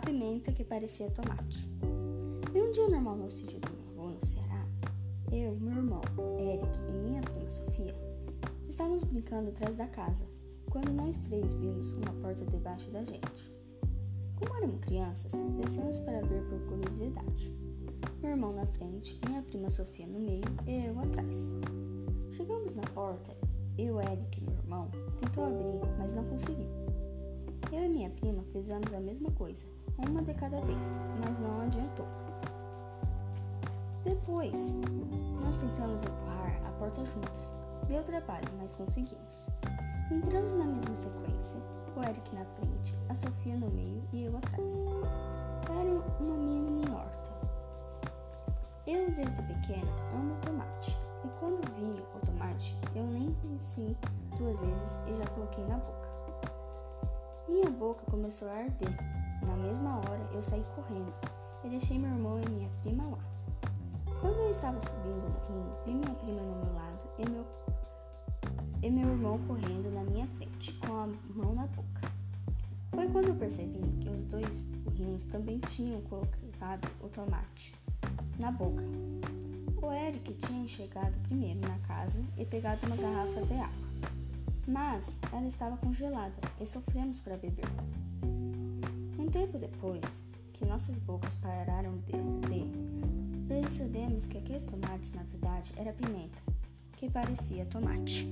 que parecia tomate. E um dia normal no sítio do meu avô, no Ceará, eu, meu irmão, Eric e minha prima Sofia estávamos brincando atrás da casa, quando nós três vimos uma porta debaixo da gente. Como éramos crianças, descemos para ver por curiosidade. Meu irmão na frente, minha prima Sofia no meio e eu atrás. Chegamos na porta, eu, Eric e meu irmão tentou abrir, mas não conseguiu. Eu e minha prima fizemos a mesma coisa, uma de cada vez, mas não adiantou. Depois, nós tentamos empurrar a porta juntos. Deu trabalho, mas conseguimos. Entramos na mesma sequência, o Eric na frente, a Sofia no meio e eu atrás. Era uma mini horta. Eu, desde pequena, amo tomate. E quando vi o tomate, eu nem pensei duas vezes e já coloquei na boca. Minha boca começou a arder. Na mesma hora, eu saí correndo e deixei meu irmão e minha prima lá. Quando eu estava subindo no rio, vi minha prima no meu lado e meu, e meu irmão correndo na minha frente, com a mão na boca. Foi quando eu percebi que os dois burrinhos também tinham colocado o tomate na boca. O Eric tinha chegado primeiro na casa e pegado uma garrafa de água, mas ela estava congelada e sofremos para beber. Tempo depois, que nossas bocas pararam de, de percebemos que aqueles tomates na verdade era pimenta, que parecia tomate.